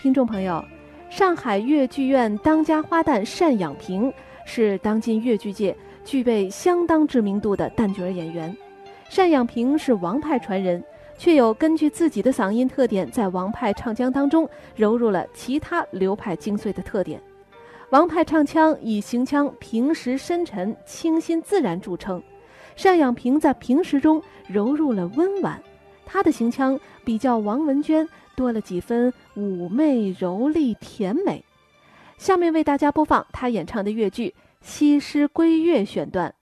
听众朋友，上海越剧院当家花旦单养平是当今越剧界具备相当知名度的旦角演员。单养平是王派传人，却有根据自己的嗓音特点，在王派唱腔当中融入了其他流派精髓的特点。王派唱腔以行腔平实深沉、清新自然著称，单养平在平实中融入了温婉，他的行腔比较王文娟。多了几分妩媚柔丽甜美，下面为大家播放他演唱的越剧《西施归月》选段。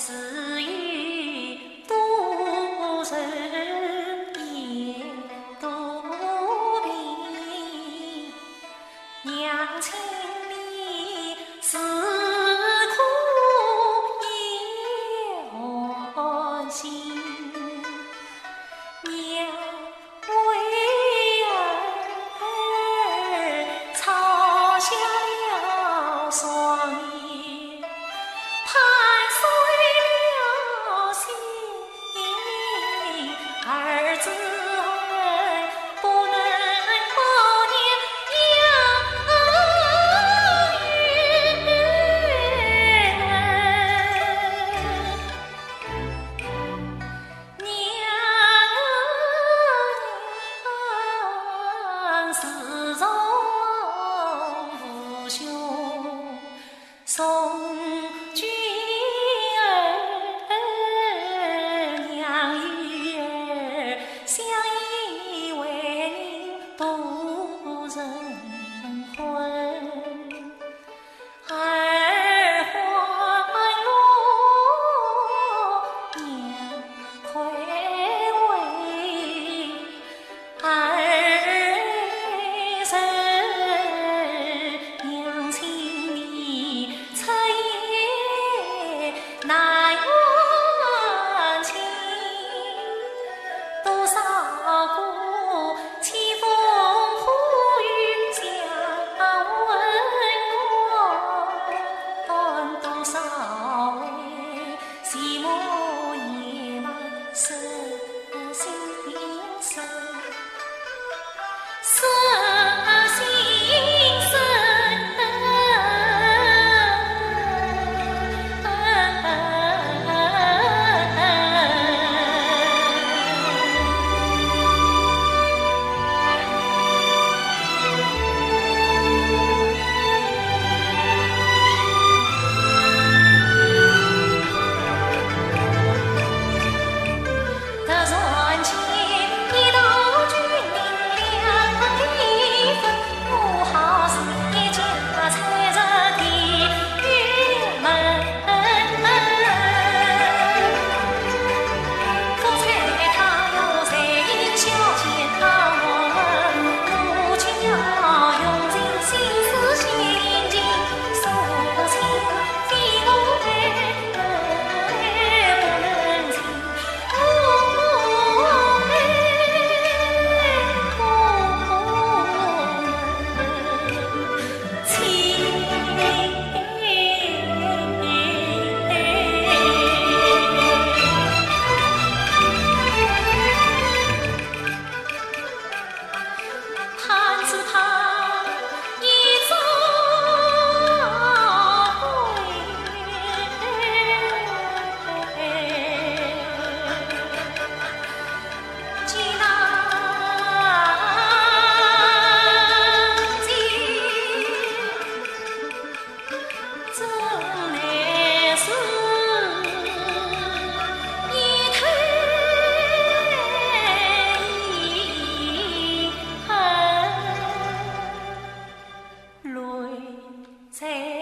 是。say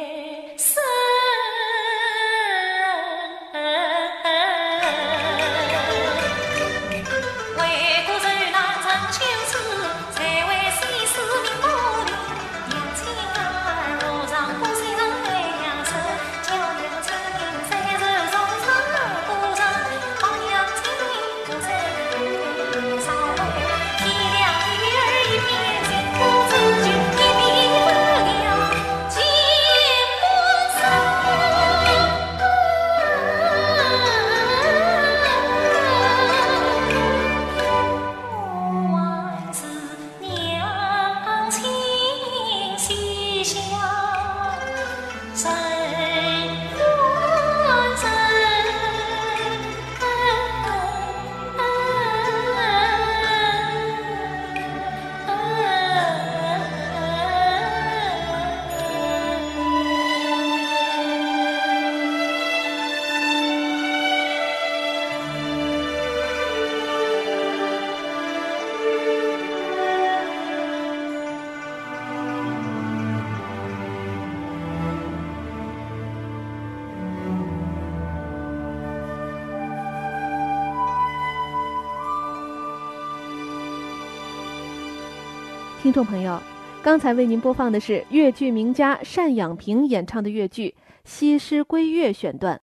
听众朋友，刚才为您播放的是越剧名家单仰平演唱的越剧《西施归月》选段。